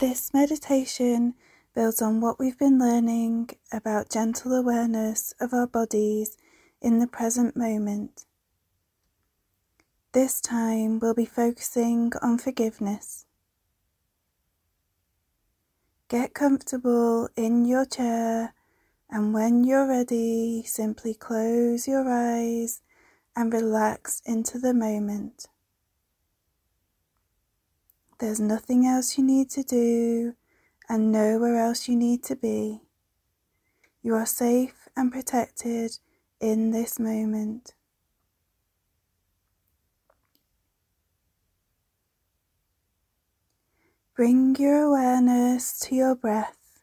This meditation builds on what we've been learning about gentle awareness of our bodies in the present moment. This time we'll be focusing on forgiveness. Get comfortable in your chair, and when you're ready, simply close your eyes and relax into the moment. There's nothing else you need to do and nowhere else you need to be. You are safe and protected in this moment. Bring your awareness to your breath.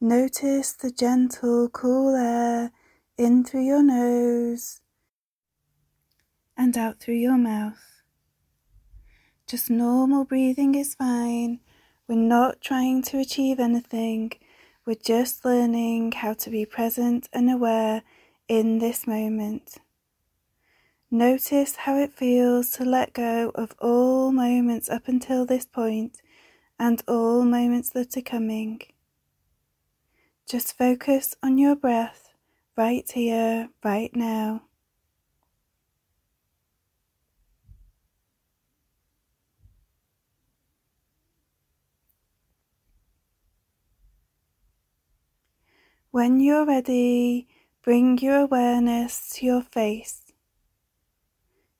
Notice the gentle, cool air in through your nose and out through your mouth. Just normal breathing is fine. We're not trying to achieve anything. We're just learning how to be present and aware in this moment. Notice how it feels to let go of all moments up until this point and all moments that are coming. Just focus on your breath right here, right now. When you're ready, bring your awareness to your face.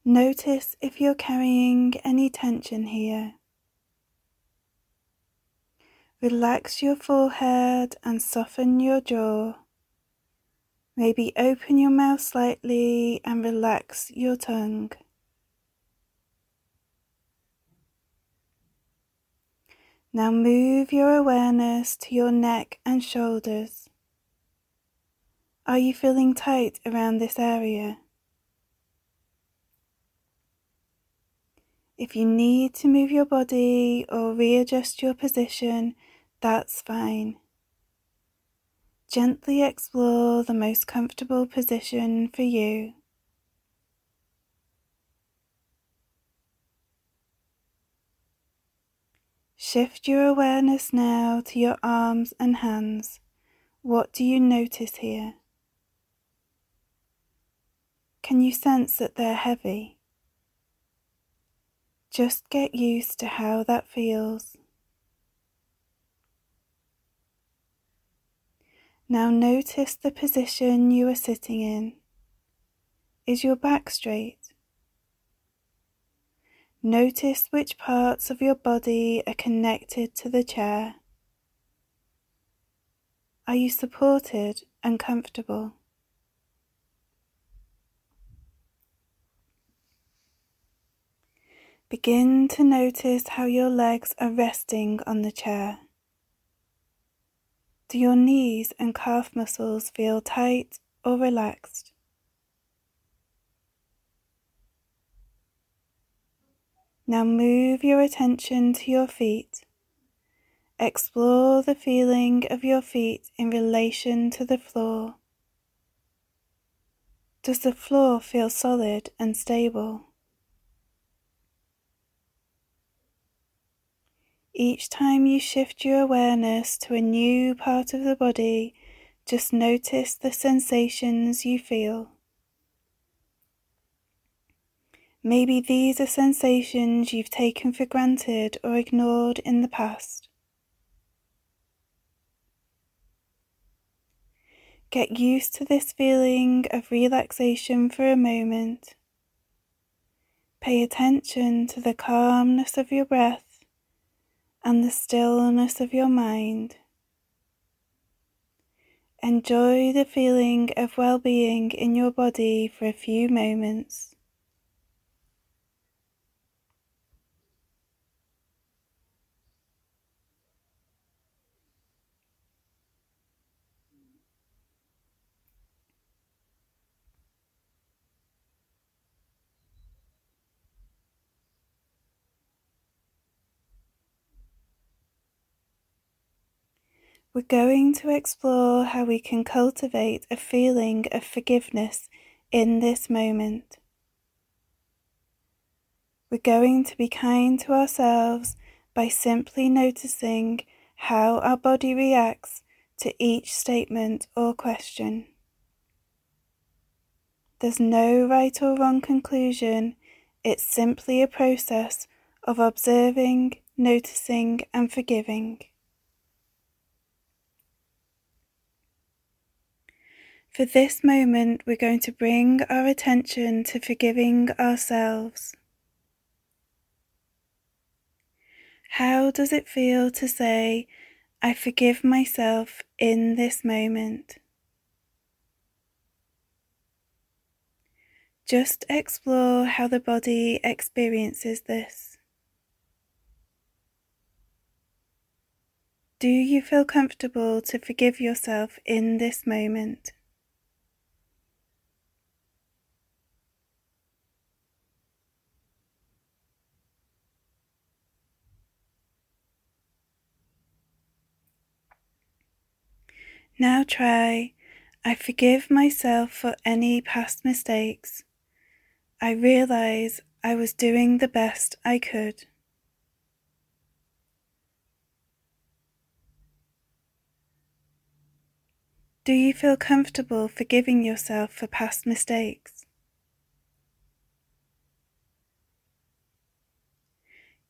Notice if you're carrying any tension here. Relax your forehead and soften your jaw. Maybe open your mouth slightly and relax your tongue. Now move your awareness to your neck and shoulders. Are you feeling tight around this area? If you need to move your body or readjust your position, that's fine. Gently explore the most comfortable position for you. Shift your awareness now to your arms and hands. What do you notice here? Can you sense that they're heavy? Just get used to how that feels. Now notice the position you are sitting in. Is your back straight? Notice which parts of your body are connected to the chair. Are you supported and comfortable? Begin to notice how your legs are resting on the chair. Do your knees and calf muscles feel tight or relaxed? Now move your attention to your feet. Explore the feeling of your feet in relation to the floor. Does the floor feel solid and stable? Each time you shift your awareness to a new part of the body, just notice the sensations you feel. Maybe these are sensations you've taken for granted or ignored in the past. Get used to this feeling of relaxation for a moment. Pay attention to the calmness of your breath and the stillness of your mind. Enjoy the feeling of well being in your body for a few moments. We're going to explore how we can cultivate a feeling of forgiveness in this moment. We're going to be kind to ourselves by simply noticing how our body reacts to each statement or question. There's no right or wrong conclusion, it's simply a process of observing, noticing, and forgiving. For this moment, we're going to bring our attention to forgiving ourselves. How does it feel to say, I forgive myself in this moment? Just explore how the body experiences this. Do you feel comfortable to forgive yourself in this moment? Now try, I forgive myself for any past mistakes. I realize I was doing the best I could. Do you feel comfortable forgiving yourself for past mistakes?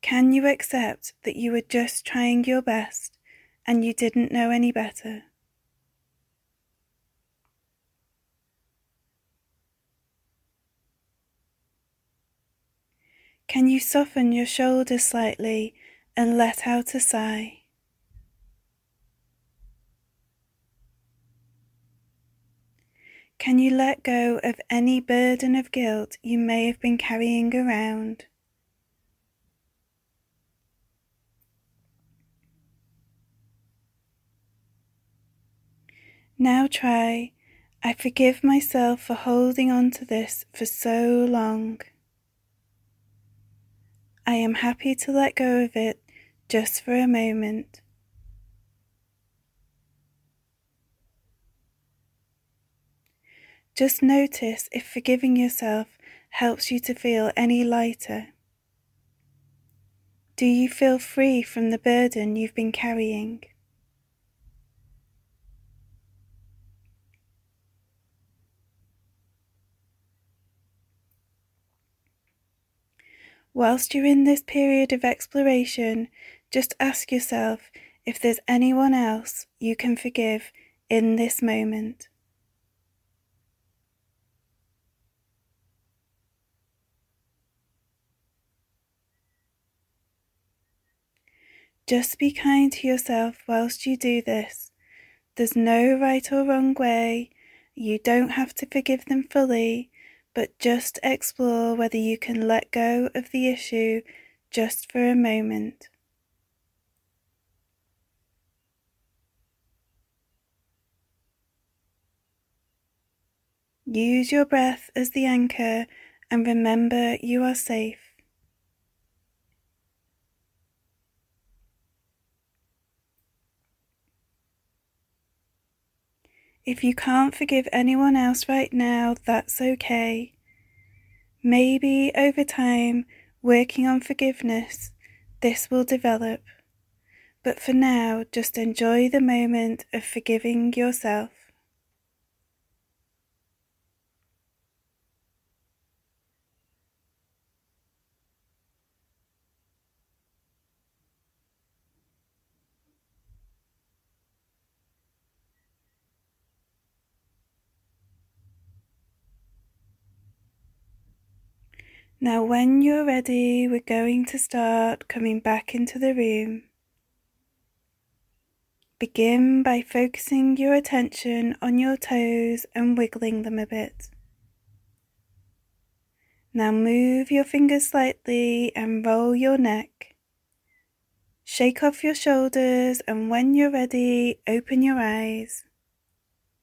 Can you accept that you were just trying your best and you didn't know any better? Can you soften your shoulders slightly and let out a sigh? Can you let go of any burden of guilt you may have been carrying around? Now try, I forgive myself for holding on to this for so long. I am happy to let go of it just for a moment. Just notice if forgiving yourself helps you to feel any lighter. Do you feel free from the burden you've been carrying? Whilst you're in this period of exploration, just ask yourself if there's anyone else you can forgive in this moment. Just be kind to yourself whilst you do this. There's no right or wrong way. You don't have to forgive them fully but just explore whether you can let go of the issue just for a moment. Use your breath as the anchor and remember you are safe. If you can't forgive anyone else right now, that's okay. Maybe over time, working on forgiveness, this will develop. But for now, just enjoy the moment of forgiving yourself. Now, when you're ready, we're going to start coming back into the room. Begin by focusing your attention on your toes and wiggling them a bit. Now move your fingers slightly and roll your neck. Shake off your shoulders, and when you're ready, open your eyes.